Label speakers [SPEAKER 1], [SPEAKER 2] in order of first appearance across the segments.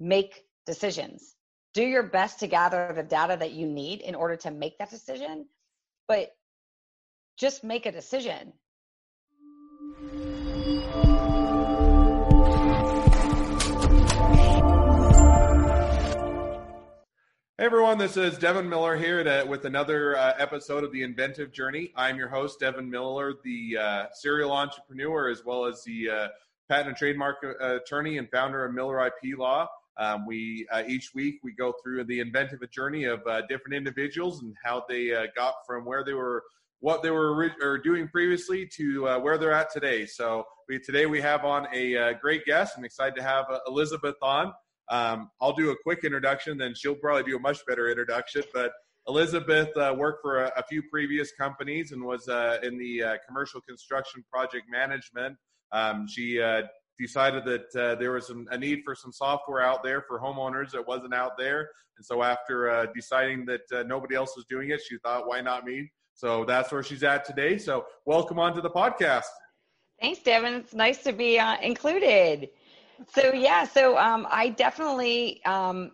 [SPEAKER 1] make decisions. Do your best to gather the data that you need in order to make that decision, but just make a decision.
[SPEAKER 2] Hey everyone, this is Devin Miller here to, with another uh, episode of the Inventive Journey. I'm your host, Devin Miller, the uh, serial entrepreneur, as well as the uh, patent and trademark uh, attorney and founder of Miller IP Law. Um, we uh, each week we go through the inventive journey of uh, different individuals and how they got from where they were, what they were re- or doing previously to where they're at today. So we, today we have on a great guest. I'm excited to have Elizabeth on. Um, I'll do a quick introduction, then she'll probably do a much better introduction. But Elizabeth uh, worked for a, a, few previous companies and was uh, in the uh, commercial construction project management. Um, she uh, decided that uh, there was some, a need for some software out there for homeowners that wasn't out there. And so after uh, deciding that nobody else was doing it, she thought, why not me? So that's where she's at today. So welcome on to the podcast.
[SPEAKER 1] Thanks, Devin. It's nice to be included so yeah, so um, I definitely um,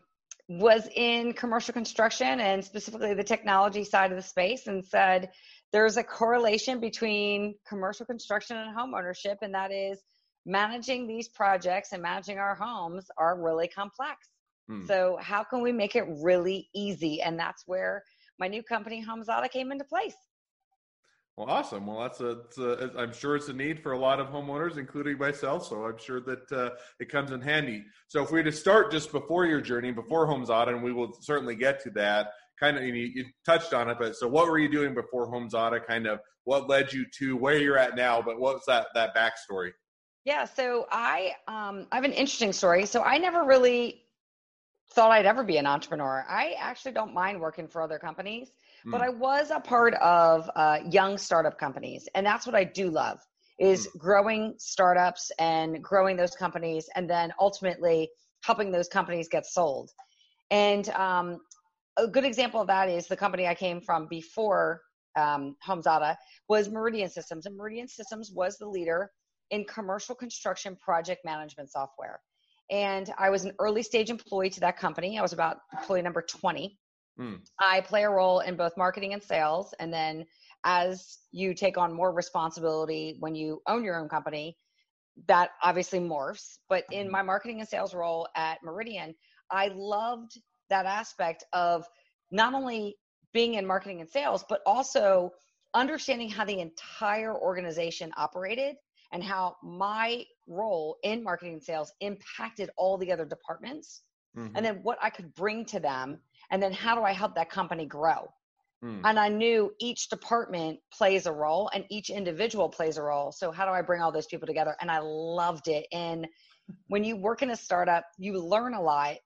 [SPEAKER 1] was in commercial construction and specifically the technology side of the space, and said there's a correlation between commercial construction and home ownership, and that is managing these projects and managing our homes are really complex. Hmm. So how can we make it really easy? And that's where my new company Homezada came into place.
[SPEAKER 2] Well, awesome. Well, that's a, a. I'm sure it's a need for a lot of homeowners, including myself. So I'm sure that uh, it comes in handy. So if we were to start just before your journey, before Homezada, and we will certainly get to that. Kind of, you, you touched on it, but so what were you doing before Homezada? Kind of, what led you to where you're at now? But what's that that backstory?
[SPEAKER 1] Yeah, so I um, I have an interesting story. So I never really thought I'd ever be an entrepreneur. I actually don't mind working for other companies but I was a part of uh, young startup companies, and that's what I do love is mm. growing startups and growing those companies, and then ultimately helping those companies get sold. And um, a good example of that is the company I came from before um, Homezada was Meridian Systems, and Meridian Systems was the leader in commercial construction project management software. And I was an early stage employee to that company. I was about employee number 20. Mm. I play a role in both marketing and sales. And then as you take on more responsibility when you own your own company, that obviously morphs. But in my marketing and sales role at Meridian, I loved that aspect of not only being in marketing and sales, but also understanding how the entire organization operated and how my role in marketing and sales impacted all the other departments. Mm-hmm. And then what I could bring to them and then how do i help that company grow mm. and i knew each department plays a role and each individual plays a role so how do i bring all those people together and i loved it and when you work in a startup you learn a lot hmm.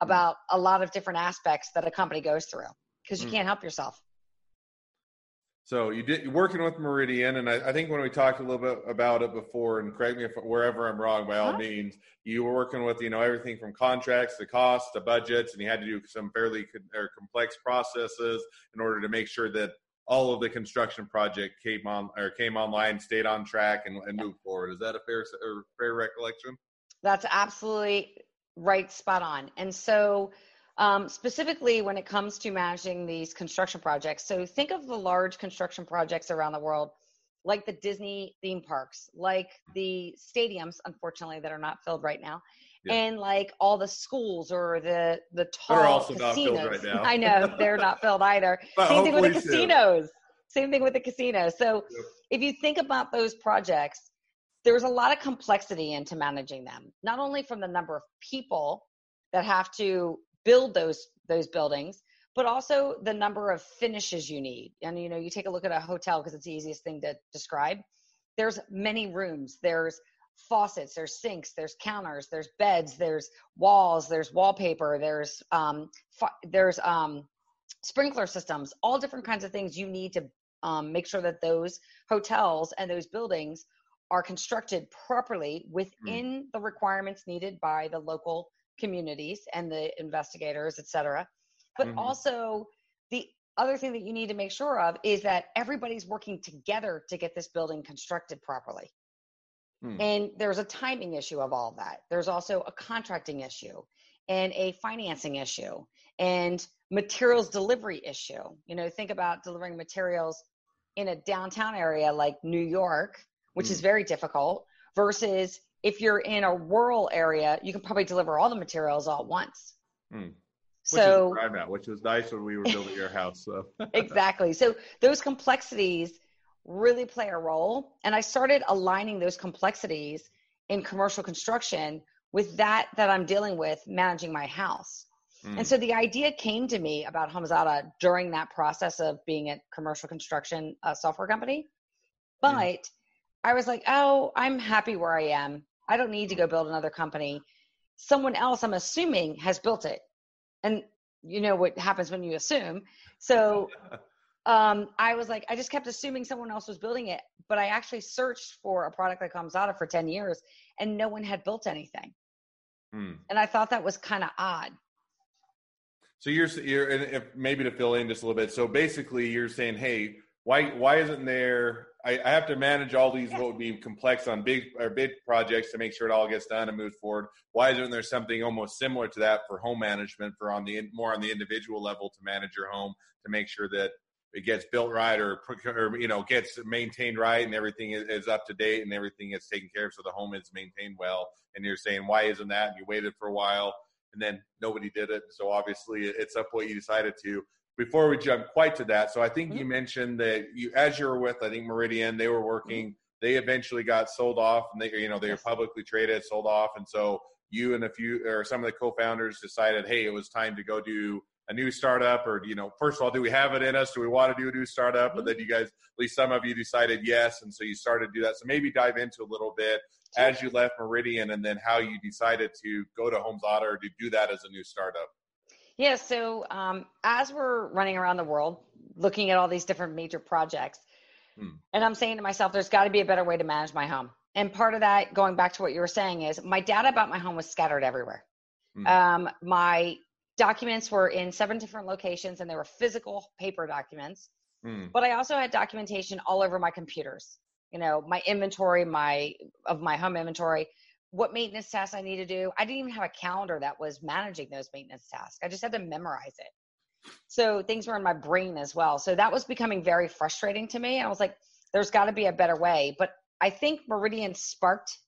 [SPEAKER 1] about a lot of different aspects that a company goes through because you mm. can't help yourself
[SPEAKER 2] so you did you're working with Meridian, and I, I, think when we talked a little bit about it before, and correct me if wherever I'm wrong, by all huh? means, you were working with you know everything from contracts to costs to budgets, and you had to do some fairly or complex processes in order to make sure that all of the construction project came on or came online, stayed on track, and, and moved forward. Is that a fair or fair recollection?
[SPEAKER 1] That's absolutely right, spot on. And so um, specifically when it comes to managing these construction projects. So think of the large construction projects around the world, like the Disney theme parks, like the stadiums, unfortunately, that are not filled right now. Yeah. And like all the schools or the the tall casinos. Right I know they're not filled either. Same thing with the casinos. Soon. Same thing with the casinos. So yep. if you think about those projects, there's a lot of complexity into managing them. Not only from the number of people that have to build those those buildings but also the number of finishes you need and you know you take a look at a hotel because it's the easiest thing to describe there's many rooms there's faucets there's sinks there's counters there's beds there's walls there's wallpaper there's um there's um sprinkler systems all different kinds of things you need to um, make sure that those hotels and those buildings are constructed properly hmm. within mm. the requirements needed by the local communities and the investigators, et cetera. But mm-hmm. also, the other thing that you need to make sure of is that everybody's working together to get this building constructed properly. Hmm. And there's a timing issue of all that. There's also a contracting issue. and a financing issue and materials delivery issue. You know, think about delivering materials in a downtown area like New York, which mm. is very difficult, versus if you're in a rural area, you can probably deliver all the materials all at once.
[SPEAKER 2] Mm. So which is which was nice when we were building your house. So
[SPEAKER 1] exactly. So those complexities really play a role, and I started aligning those complexities in commercial construction with that that I'm dealing with managing my house. Mm. And so the idea came to me about HomeZada during that process of being a commercial construction uh, software company. But mm. I was like, oh, I'm happy where I am. I don't need to go build another company. Someone else, I'm assuming, has built it. And you know what happens when you assume. So um, I was like, I just kept assuming someone else was building it. But I actually searched for a product that comes out of for 10 years and no one had built anything. Hmm. And I thought that was kind of odd.
[SPEAKER 2] So you're you're and if maybe to fill in just a little bit. So basically, you're saying, hey, why why isn't there? I, I have to manage all these what would be complex on big or big projects to make sure it all gets done and moves forward. Why isn't there something almost similar to that for home management, for on the more on the individual level to manage your home to make sure that it gets built right or, or you know gets maintained right and everything is, is, up to date and everything is taken care of so the home is maintained well? And you're saying why isn't that? And you waited for a while and then nobody did it. So obviously it's up what you decided to before we jump quite to that so i think mm-hmm. you mentioned that you as you were with i think meridian they were working mm-hmm. they eventually got sold off and they you know they were publicly traded sold off and so you and a few or some of the co-founders decided hey it was time to go do a new startup or you know first of all do we have it in us? Do we want to do a new startup? And then you guys at least some of you decided yes and so you started to do that. So maybe dive into a little bit as you left meridian and then how you decided to go to HomeZada or to do that as a new startup
[SPEAKER 1] yeah so um, as we're running around the world looking at all these different major projects hmm. and i'm saying to myself there's got to be a better way to manage my home and part of that going back to what you were saying is my data about my home was scattered everywhere hmm. um, my documents were in seven different locations and they were physical paper documents. Mm. But I also had documentation all over my computers. You know, my inventory, my of my home inventory, what maintenance tasks I need to do. I didn't even have a calendar that was managing those maintenance tasks. I just had to memorize it. So things were in my brain as well. So that was becoming very frustrating to me. I was like, there's got to be a better way. But I think Meridian sparked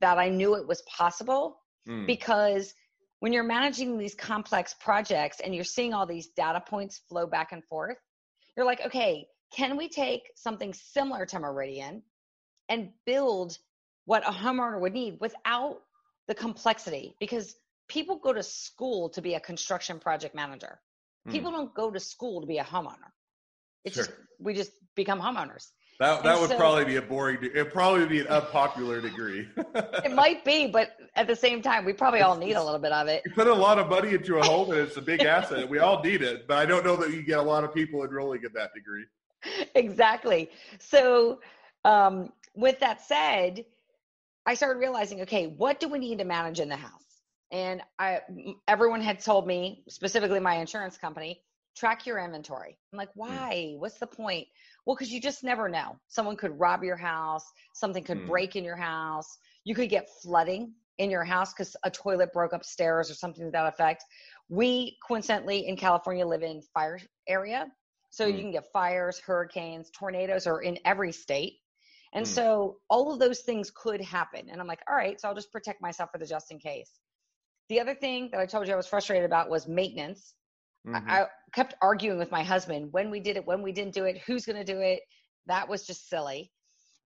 [SPEAKER 1] that I knew it was possible mm. because when you're managing these complex projects and you're seeing all these data points flow back and forth, you're like, okay, can we take something similar to Meridian and build what a homeowner would need without the complexity? Because people go to school to be a construction project manager. Hmm. People don't go to school to be a homeowner. It's sure. just we just become homeowners.
[SPEAKER 2] That that and would so, probably be a boring. It'd probably be an unpopular degree.
[SPEAKER 1] it might be, but at the same time, we probably all need a little bit of it.
[SPEAKER 2] You put a lot of money into a home, and it's a big asset. We all need it, but I don't know that you get a lot of people enrolling in that degree.
[SPEAKER 1] Exactly. So, um, with that said, I started realizing, okay, what do we need to manage in the house? And I, everyone had told me, specifically my insurance company, track your inventory. I'm like, hmm. why? What's the point? Well, because you just never know. Someone could rob your house, something could mm. break in your house, you could get flooding in your house because a toilet broke upstairs or something to that effect. We coincidentally in California live in fire area. So mm. you can get fires, hurricanes, tornadoes are in every state. And mm. so all of those things could happen. And I'm like, all right, so I'll just protect myself for the just in case. The other thing that I told you I was frustrated about was maintenance. Mm-hmm. I, I kept arguing with my husband when we did it, when we didn't do it, who's going to do it. That was just silly.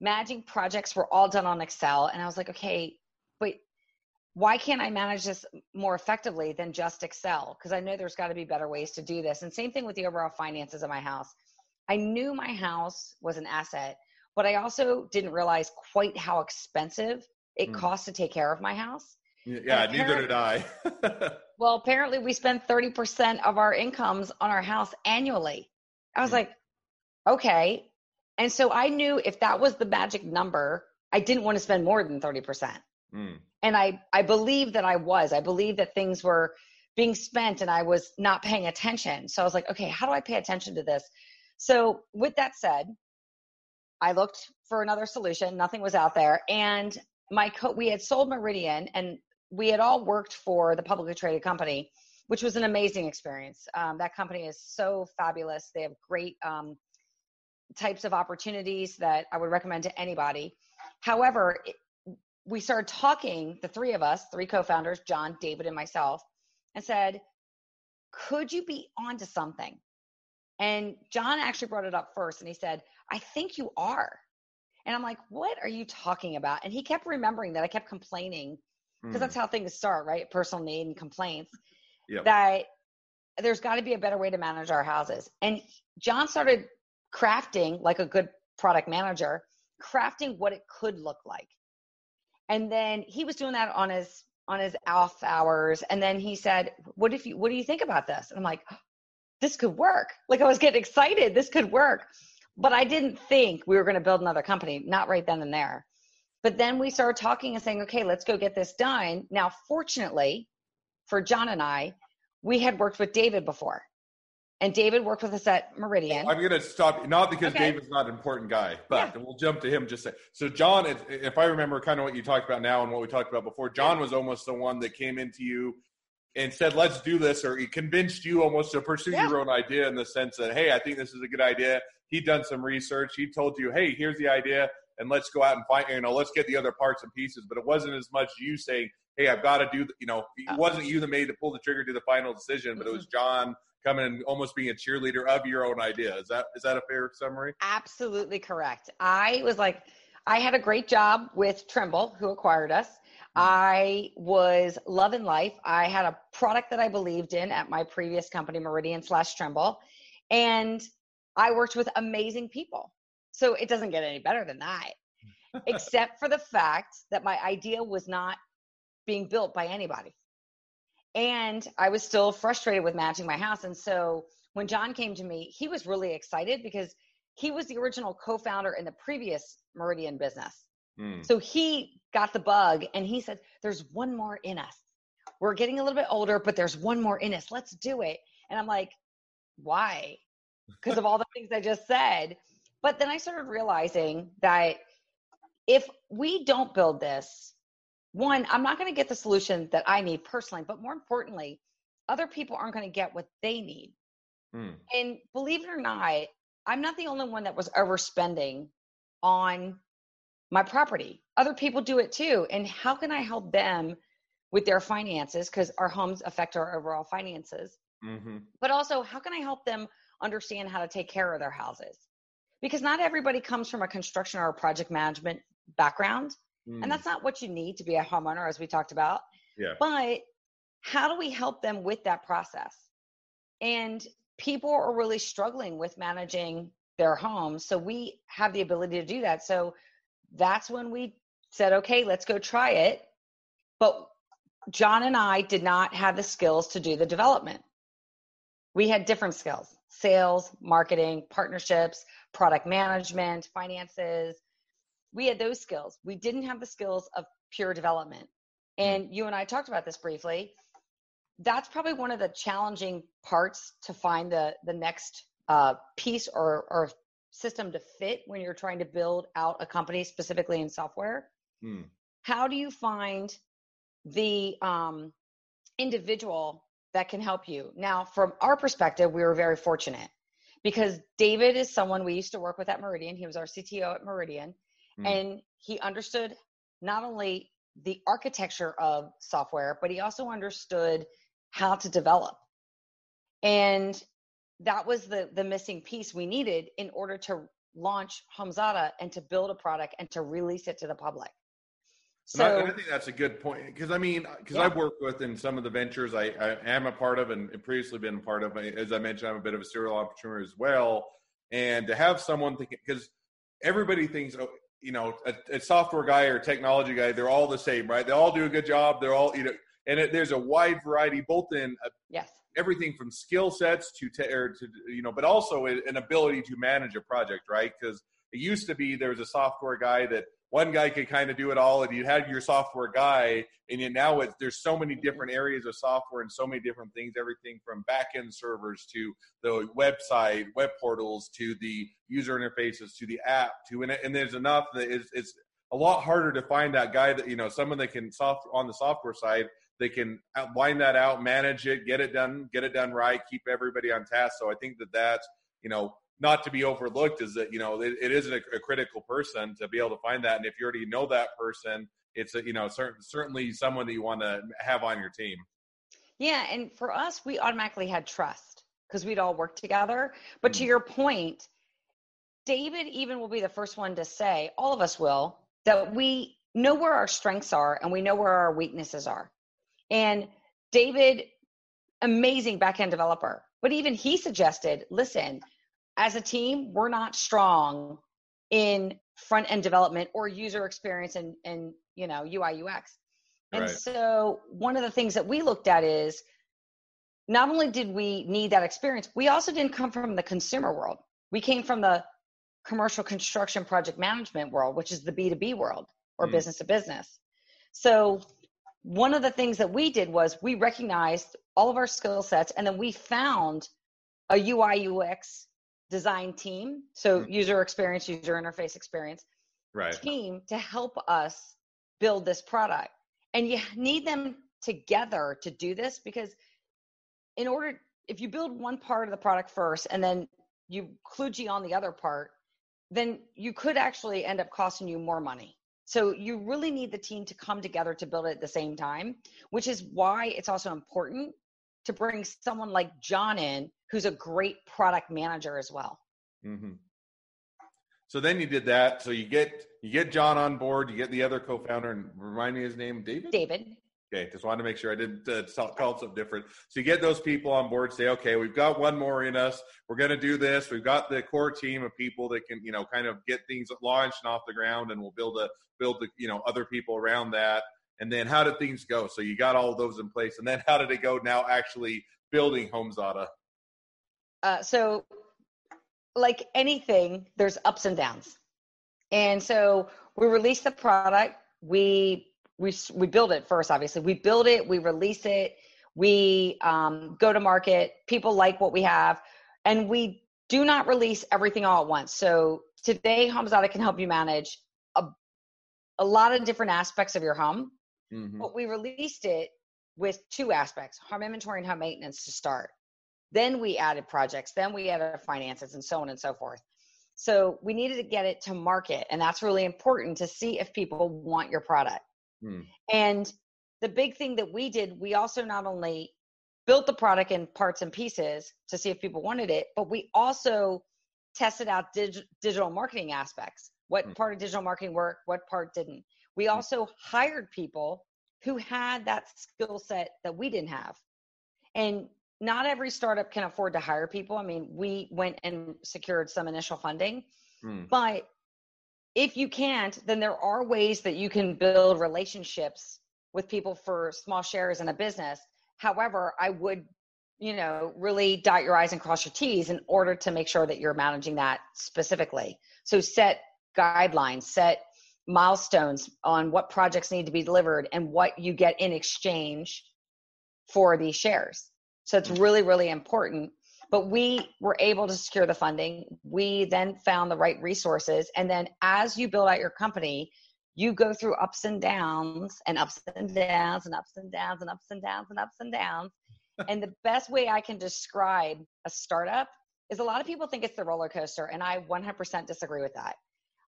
[SPEAKER 1] Managing projects were all done on Excel. And I was like, okay, but why can't I manage this more effectively than just Excel? Because I know there's got to be better ways to do this. And same thing with the overall finances of my house. I knew my house was an asset, but I also didn't realize quite how expensive it mm. cost to take care of my house.
[SPEAKER 2] Yeah, neither did I.
[SPEAKER 1] well, apparently we spend 30% of our incomes on our house annually. I was mm. like, okay. And so I knew if that was the magic number, I didn't want to spend more than 30%. Mm. And I, I believe that I was. I believe that things were being spent and I was not paying attention. So I was like, okay, how do I pay attention to this? So with that said, I looked for another solution. Nothing was out there. And my co we had sold Meridian and we had all worked for the publicly traded company, which was an amazing experience. Um, that company is so fabulous. They have great um, types of opportunities that I would recommend to anybody. However, it, we started talking, the three of us, three co founders, John, David, and myself, and said, could you be onto something? And John actually brought it up first and he said, I think you are. And I'm like, what are you talking about? And he kept remembering that I kept complaining because mm. that's how things start, right? Personal need and complaints. Yep. That there's got to be a better way to manage our houses. And John started crafting like a good product manager, crafting what it could look like. And then he was doing that on his on his off hours. And then he said, What if you what do you think about this? And I'm like, this could work. Like I was getting excited. This could work. But I didn't think we were going to build another company, not right then and there. But then we started talking and saying, okay, let's go get this done. Now, fortunately for John and I, we had worked with David before. And David worked with us at Meridian.
[SPEAKER 2] I'm going to stop, not because okay. David's not an important guy, but yeah. we'll jump to him just say. So, John, if I remember kind of what you talked about now and what we talked about before, John was almost the one that came into you and said, let's do this, or he convinced you almost to pursue yeah. your own idea in the sense that, hey, I think this is a good idea. He'd done some research. He told you, hey, here's the idea, and let's go out and find, you know, let's get the other parts and pieces. But it wasn't as much you saying, hey, I've got to do, you know, it wasn't you that made to pull the trigger to the final decision, but it was mm-hmm. John coming and almost being a cheerleader of your own idea. Is that is that a fair summary?
[SPEAKER 1] Absolutely correct. I was like, I had a great job with Trimble, who acquired us. Mm-hmm. I was loving life. I had a product that I believed in at my previous company, Meridian slash Trimble, and I worked with amazing people. So it doesn't get any better than that, except for the fact that my idea was not being built by anybody and I was still frustrated with matching my house. And so when John came to me, he was really excited because he was the original co-founder in the previous Meridian business. Mm. So he got the bug and he said, There's one more in us. We're getting a little bit older, but there's one more in us. Let's do it. And I'm like, Why? Because of all the things I just said. But then I started realizing that if we don't build this, one, I'm not going to get the solution that I need personally, but more importantly, other people aren't going to get what they need. Mm. And believe it or not, I'm not the only one that was overspending on my property. Other people do it too. And how can I help them with their finances? Because our homes affect our overall finances. Mm-hmm. But also, how can I help them understand how to take care of their houses? Because not everybody comes from a construction or a project management background. Mm. And that's not what you need to be a homeowner, as we talked about. Yeah. But how do we help them with that process? And people are really struggling with managing their homes. So we have the ability to do that. So that's when we said, okay, let's go try it. But John and I did not have the skills to do the development. We had different skills sales, marketing, partnerships, product management, finances, we had those skills. We didn't have the skills of pure development. Hmm. And you and I talked about this briefly. That's probably one of the challenging parts to find the the next uh, piece or, or system to fit when you're trying to build out a company specifically in software. Hmm. How do you find the um, individual that can help you? Now, from our perspective, we were very fortunate because David is someone we used to work with at Meridian. He was our CTO at Meridian mm. and he understood not only the architecture of software, but he also understood how to develop. And that was the the missing piece we needed in order to launch Homezada and to build a product and to release it to the public.
[SPEAKER 2] So and I, and I think that's a good point because I mean, because yeah. I've worked with in some of the ventures I, I am a part of and previously been a part of. As I mentioned, I'm a bit of a serial entrepreneur as well, and to have someone thinking because everybody thinks oh, you know, a, a, software guy or technology guy, they're all the same, right? They all do a good job. They're all, you know, and it, there's a wide variety, both in a,
[SPEAKER 1] yes.
[SPEAKER 2] everything from skill sets to, te- or to, you know, but also an ability to manage a project, right? Because it used to be there was a software guy that one guy could kind of do it all and you had your software guy and yet now it's, there's so many mm-hmm. different areas of software and so many different things everything from backend servers to the website web portals to the user interfaces to the app to and, and there's enough that it's, it's a lot harder to find that guy that you know someone that can soft on the software side they can uh, line that out manage it get it done get it done right keep everybody on task. So i think that that's you know not to be overlooked is that you know it, it is a, a, critical person to be able to find that and if you already know that person it's a, you know cer- certainly someone that you want to have on your team
[SPEAKER 1] yeah and for us we automatically had trust because we'd all worked together but mm. to your point david even will be the first one to say all of us will that we know where our strengths are and we know where our weaknesses are. And David, amazing backend developer, but even he suggested listen, as a team, we're not strong in front end development or user experience and, and you know, UI UX. And right. so one of the things that we looked at is not only did we need that experience, we also didn't come from the consumer world. We came from the commercial construction project management world, which is the B2B world or mm. business to business. So, one of the things that we did was we recognized all of our skill sets and then we found a UI UX design team, so mm. user experience, user interface experience
[SPEAKER 2] right.
[SPEAKER 1] team to help us build this product. And you need them together to do this because in order if you build one part of the product first and then you kludgy on the other part, then you could actually end up costing you more money. So you really need the team to come together to build it at the same time, which is why it's also important to bring someone like John in, who's a great product manager as well.
[SPEAKER 2] Mm-hmm. So then you did that. So you get you get John on board. You get the other co-founder, and remind me his name, David.
[SPEAKER 1] David.
[SPEAKER 2] Okay, just wanted to make sure I didn't uh, call it something different. So you get those people on board, say, okay, we've got one more in us. We're going to do this. We've got the core team of people that can, you know, kind of get things launched and off the ground, and we'll build a build the, you know, other people around that. And then how did things go? So you got all of those in place, and then how did it go? Now actually building HomeZada.
[SPEAKER 1] Uh, so, like anything, there's ups and downs, and so we release the product. We we we build it first obviously. We build it we release it we um, go to market. People like what we have and we do not release everything all at once. So today HomeZada can help you manage a, a lot of different aspects of your home mm-hmm. but we released it with two aspects home inventory and home maintenance to start then we added projects then we added finances and so on and so forth so we needed to get it to market and that's really important to see if people want your product Hmm. And the big thing that we did, we also not only built the product in parts and pieces to see if people wanted it, but we also tested out dig- digital marketing aspects. What hmm. part of digital marketing worked, what part didn't. We hmm. also hired people who had that skill set that we didn't have. And not every startup can afford to hire people. I mean, we went and secured some initial funding, mm. but if you can't, then there are ways that you can build relationships with people for small shares in a business. However, I would, you know, really dot your I's and cross your T's in order to make sure that you're managing that specifically. So set guidelines, set milestones on what projects need to be delivered and what you get in exchange for these shares. So it's really, really important but we were able to secure the funding. We then found the right resources. And then as you build out your company, you go through ups and downs and ups and downs and ups and downs and ups and downs and ups and downs. and the best way I can describe a startup is a lot of people think it's the roller coaster, and I 100% disagree with that.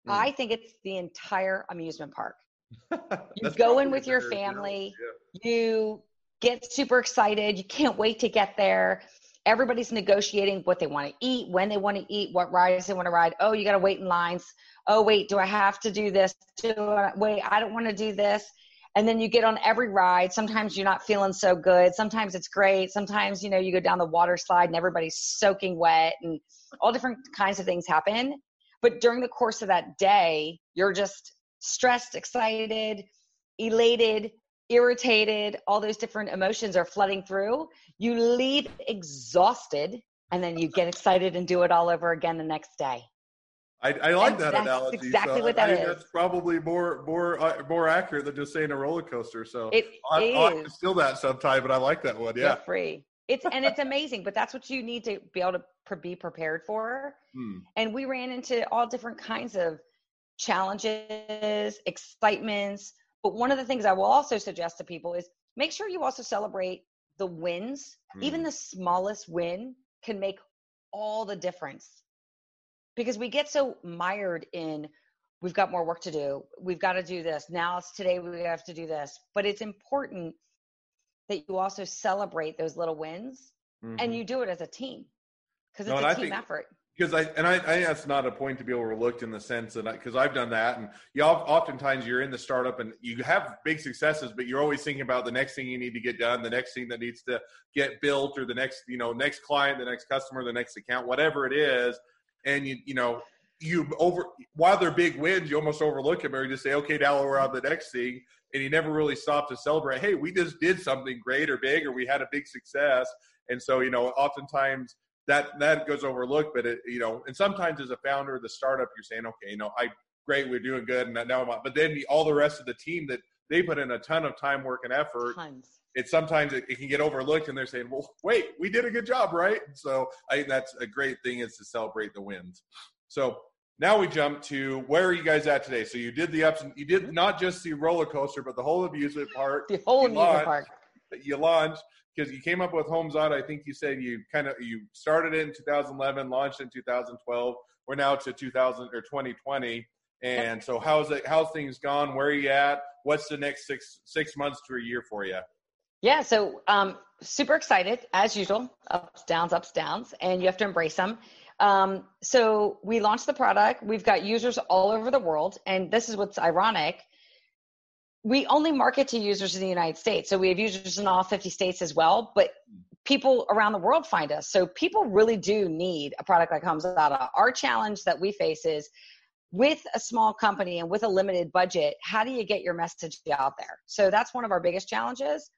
[SPEAKER 1] Mm. I think it's the entire amusement park. you go in with your family, yeah. you get super excited, you can't wait to get there everybody's negotiating what they want to eat, when they want to eat, what rides they want to ride. Oh, you got to wait in lines. Oh, wait, do I have to do this? Do I, wait, I don't want to do this. And then you get on every ride. Sometimes you're not feeling so good. Sometimes it's great. Sometimes, you know, you go down the water slide and everybody's soaking wet and all different kinds of things happen. But during the course of that day, you're just stressed, excited, elated, irritated, all those different emotions are flooding through. You leave exhausted and then you get excited and do it all over again the next day.
[SPEAKER 2] I, I like that
[SPEAKER 1] that's
[SPEAKER 2] analogy.
[SPEAKER 1] Exactly
[SPEAKER 2] so
[SPEAKER 1] what that
[SPEAKER 2] I,
[SPEAKER 1] is.
[SPEAKER 2] That's probably more more uh, more accurate than just saying a roller coaster. So
[SPEAKER 1] it
[SPEAKER 2] I,
[SPEAKER 1] is.
[SPEAKER 2] I'll have that sometime, but I like that one. Yeah,
[SPEAKER 1] free. It's and it's amazing, but that's what you need to be able to be prepared for. Hmm. And we ran into all different kinds of challenges, excitements. But one of the things I will also suggest to people is make sure you also celebrate the wins. Mm. Even the smallest win can make all the difference because we get so mired in we've got more work to do we've got to do this now it's today we have to do this but it's important that you also celebrate those little wins mm-hmm. and you do it as a team because it's no, a team think, effort
[SPEAKER 2] because I and I, I think that's not a point to be overlooked in the sense that because I've done that and you oftentimes you're in the startup and you have big successes but you're always thinking about the next thing you need to get done the next thing that needs to get built or the next you know next client the next customer the next account whatever it is and you you know you over while they're big wins, you almost overlook them or you just say, okay, now we're on the next thing, and you never really stop to celebrate. Hey, we just did something great or big, or we had a big success, and so you know, oftentimes that that goes overlooked. But it, you know, and sometimes as a founder of the startup, you're saying, okay, you know, I great, we're doing good, and now I'm. But then all the rest of the team that they put in a ton of time, work, and effort. Tons. It sometimes it, it, can get overlooked, and they're saying, "Well, wait, we did a good job, right?" So I think that's a great thing is to celebrate the wins. So now we jump to where are you guys at today? So you did the ups and you did mm-hmm. not just the roller coaster, but the whole amusement park.
[SPEAKER 1] The whole amusement park.
[SPEAKER 2] You launched because you came up with HomeZada. I think you said you kind of you started it in 2011, launched in 2012. We're now to 2000 or 2020. And so how's it? How's things gone? Where are you at? What's the next six six months to a year for you?
[SPEAKER 1] Yeah, so um, super excited as usual. Ups, downs, ups, downs, and you have to embrace them. Um, so we launched the product. We've got users all over the world, and this is what's ironic. We only market to users in the United States, so we have users in all 50 states as well. But people around the world find us, so people really do need a product like HomeZada. Our challenge that we face is with a small company and with a limited budget, how do you get your message out there? So that's one of our biggest challenges.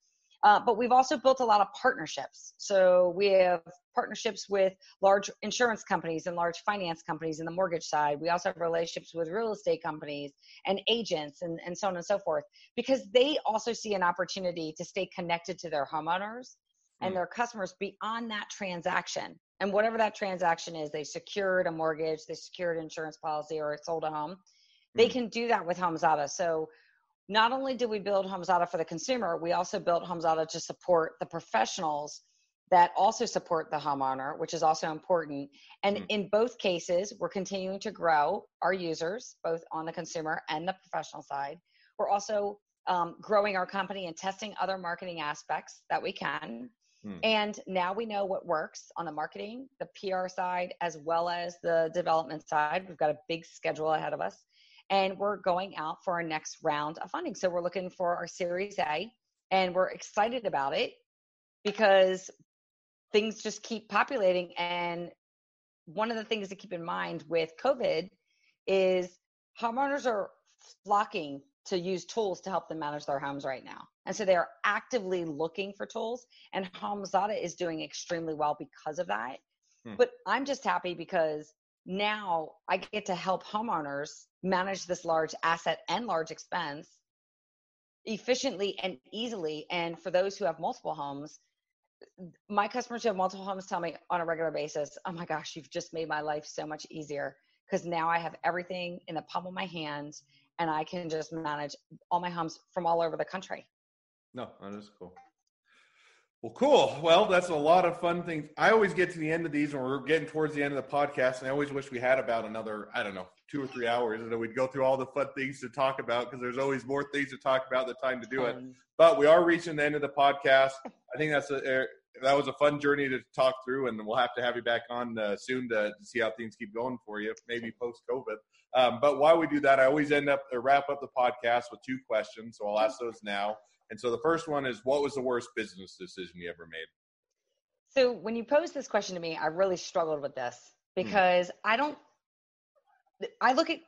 [SPEAKER 1] Uh, but we've also built a lot of partnerships. So we have partnerships with large insurance companies and large finance companies in the mortgage side. We also have relationships with real estate companies and agents and, and so on and so forth because they also see an opportunity to stay connected to their homeowners and mm. their customers beyond that transaction. And whatever that transaction is, they secured a mortgage, they secured insurance policy, or sold a home. They mm. can do that with HomeZada. So not only did we build HomeZada for the consumer, we also built HomeZada to support the professionals that also support the homeowner, which is also important. And mm-hmm. in both cases, we're continuing to grow our users, both on the consumer and the professional side. We're also um, growing our company and testing other marketing aspects that we can. Mm. And now we know what works on the marketing, the PR side, as well as the development side. We've got a big schedule ahead of us and we're going out for our next round of funding. So we're looking for our Series A, and we're excited about it because things just keep populating. And one of the things to keep in mind with COVID is homeowners are flocking to use tools to help them manage their homes right now. And so they are actively looking for tools, and HomeZada is doing extremely well because of that. Hmm. But I'm just happy because now I get to help homeowners manage this large asset and large expense efficiently and easily. And for those who have multiple homes, my customers who have multiple homes tell me on a regular basis, oh my gosh, you've just made my life so much easier because now I have everything in the palm of my hand and I can just manage all my homes from all over the country.
[SPEAKER 2] No, that is cool. Well, cool. Well, that's a lot of fun things. I always get to the end of these when we're getting towards the end of the podcast, and I always wish we had about another, I don't know, two or three hours, and then we'd go through all the fun things to talk about because there's always more things to talk about. The time to do it, but we are reaching the end of the podcast. I think that's a that was a fun journey to talk through, and we'll have to have you back on uh, soon to, to, see how things keep going for you, maybe post COVID. Um, but while we do that, I always end up or wrap up the podcast with two questions, so I'll ask those now. And so the first one is what was the worst business decision you ever made?
[SPEAKER 1] So when you posed this question to me, I really struggled with this hmm. because. I don't I look at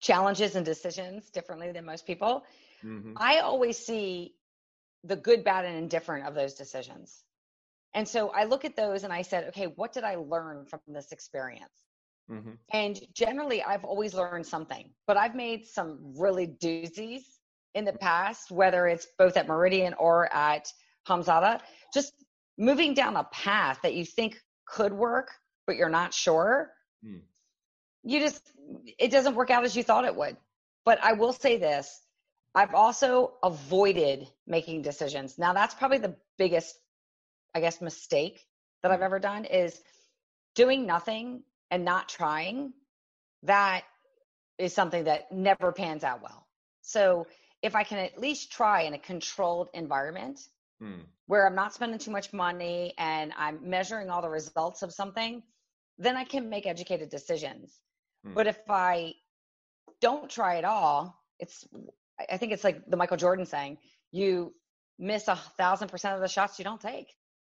[SPEAKER 1] challenges and decisions differently than most people. Mm-hmm. I always see the good, bad, and indifferent of those decisions. And so I look at those and I said, okay, what did I learn from this experience? Mm-hmm. And generally, I've always learned something, but I've made some really doozies in the past, whether it's both at Meridian or at HomeZada, just moving down a path that you think could work, but you're not sure. Mm. you just it doesn't work out as you thought it would. But I will say this, I've also avoided making decisions. Now that's probably the biggest I guess mistake that I've ever done is doing nothing and not trying. That is something that never pans out well. So if I can at least try in a controlled environment hmm. where I'm not spending too much money and I'm measuring all the results of something, then I can make educated decisions. Hmm. But if I don't try at all, it's I think it's like the Michael Jordan saying, you miss a thousand percent of the shots you don't take.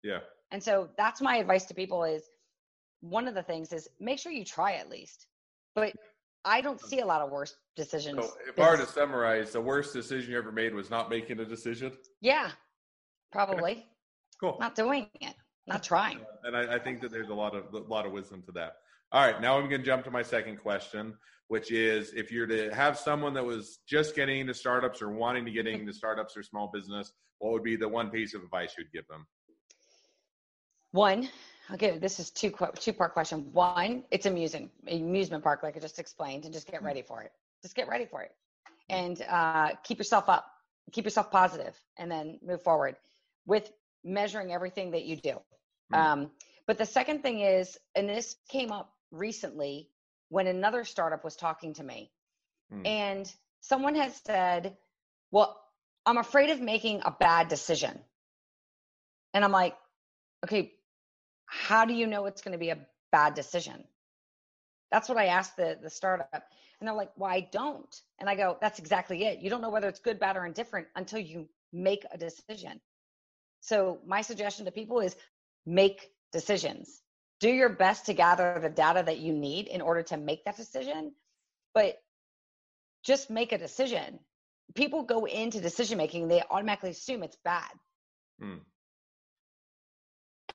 [SPEAKER 2] Yeah.
[SPEAKER 1] And so that's my advice to people is one of the things is make sure you try at least. But I don't see a lot of worse decisions. So
[SPEAKER 2] if I were to summarize, the worst decision you ever made was not making a decision.
[SPEAKER 1] Yeah, probably.
[SPEAKER 2] Okay. Cool.
[SPEAKER 1] Not doing it, not trying.
[SPEAKER 2] And I, I, think that there's a lot of a lot of wisdom to that. All right, now I'm going to jump to my second question, which is if you're to have someone that was just getting into startups or wanting to get into startups or small business, what would be the one piece of advice you'd give them?
[SPEAKER 1] One, Okay, this is two two part question. One, it's amusing, amusement park, like I just explained, and just get ready for it. Just get ready for it, and uh, keep yourself up, keep yourself positive, and then move forward with measuring everything that you do. Mm. Um, but the second thing is, and this came up recently when another startup was talking to me, mm. and someone had said, "Well, I'm afraid of making a bad decision," and I'm like, "Okay." How do you know it's going to be a bad decision? That's what I asked the, the startup. And they're like, well, don't. And I go, that's exactly it. You don't know whether it's good, bad, or indifferent until you make a decision. So my suggestion to people is make decisions. Do your best to gather the data that you need in order to make that decision, but just make a decision. People go into decision making, they automatically assume it's bad. Hmm.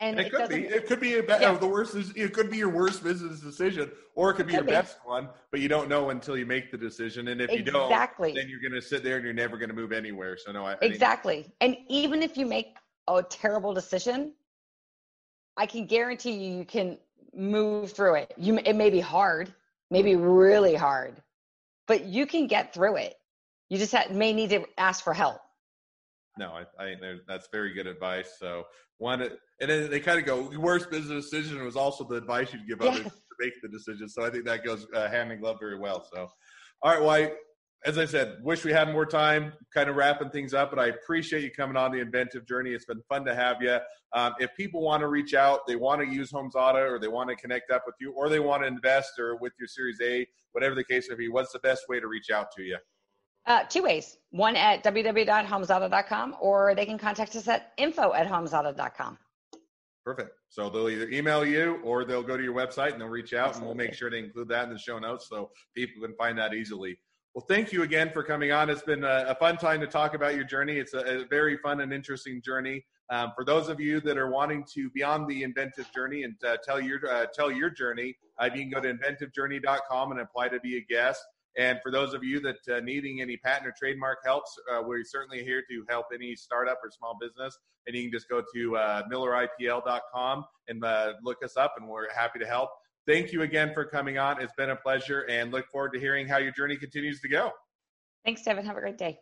[SPEAKER 2] And, it, it, could be. It could be yeah. the worst. Is, it could be your worst business decision, or it could be could your be. best one. But you don't know until you make the decision. And if
[SPEAKER 1] exactly.
[SPEAKER 2] you don't, exactly, then you're going to sit there and you're never going to move anywhere. So no, I,
[SPEAKER 1] exactly. And even if you make a terrible decision, I can guarantee you, you can move through it. You, it may be hard, maybe really hard, but you can get through it. You just have, may need to ask for help
[SPEAKER 2] no, I, I think that's very good advice. So one, and then they kind of go, worst business decision was also the advice you'd give others to make the decision. So I think that goes uh, hand in glove very well. So, all right, well, I, as I said, wish we had more time, kind of wrapping things up, but I appreciate you coming on the inventive journey. It's been fun to have you. Um, if people want to reach out, they want to use HomeZada, or they want to connect up with you, or they want to invest, or with your Series A, whatever the case may be, what's the best way to reach out to you?
[SPEAKER 1] Uh, two ways. One at www.homezada.com or they can contact us at info at homezada.com.
[SPEAKER 2] Perfect. So they'll either email you or they'll go to your website and they'll reach out Absolutely. and we'll make sure to include that in the show notes so people can find that easily. Well, thank you again for coming on. It's been a, a fun time to talk about your journey. It's a, a very fun and interesting journey. Um, for those of you that are wanting to be on the inventive journey and uh, tell your uh, tell your journey, uh, you can go to inventivejourney.com and apply to be a guest. And for those of you that uh, needing any patent or trademark helps, uh, we're certainly here to help any startup or small business. And you can just go to uh, milleripl.com and uh, look us up, and we're happy to help. Thank you again for coming on. It's been a pleasure, and look forward to hearing how your journey continues to go.
[SPEAKER 1] Thanks, Devin. Have a great day.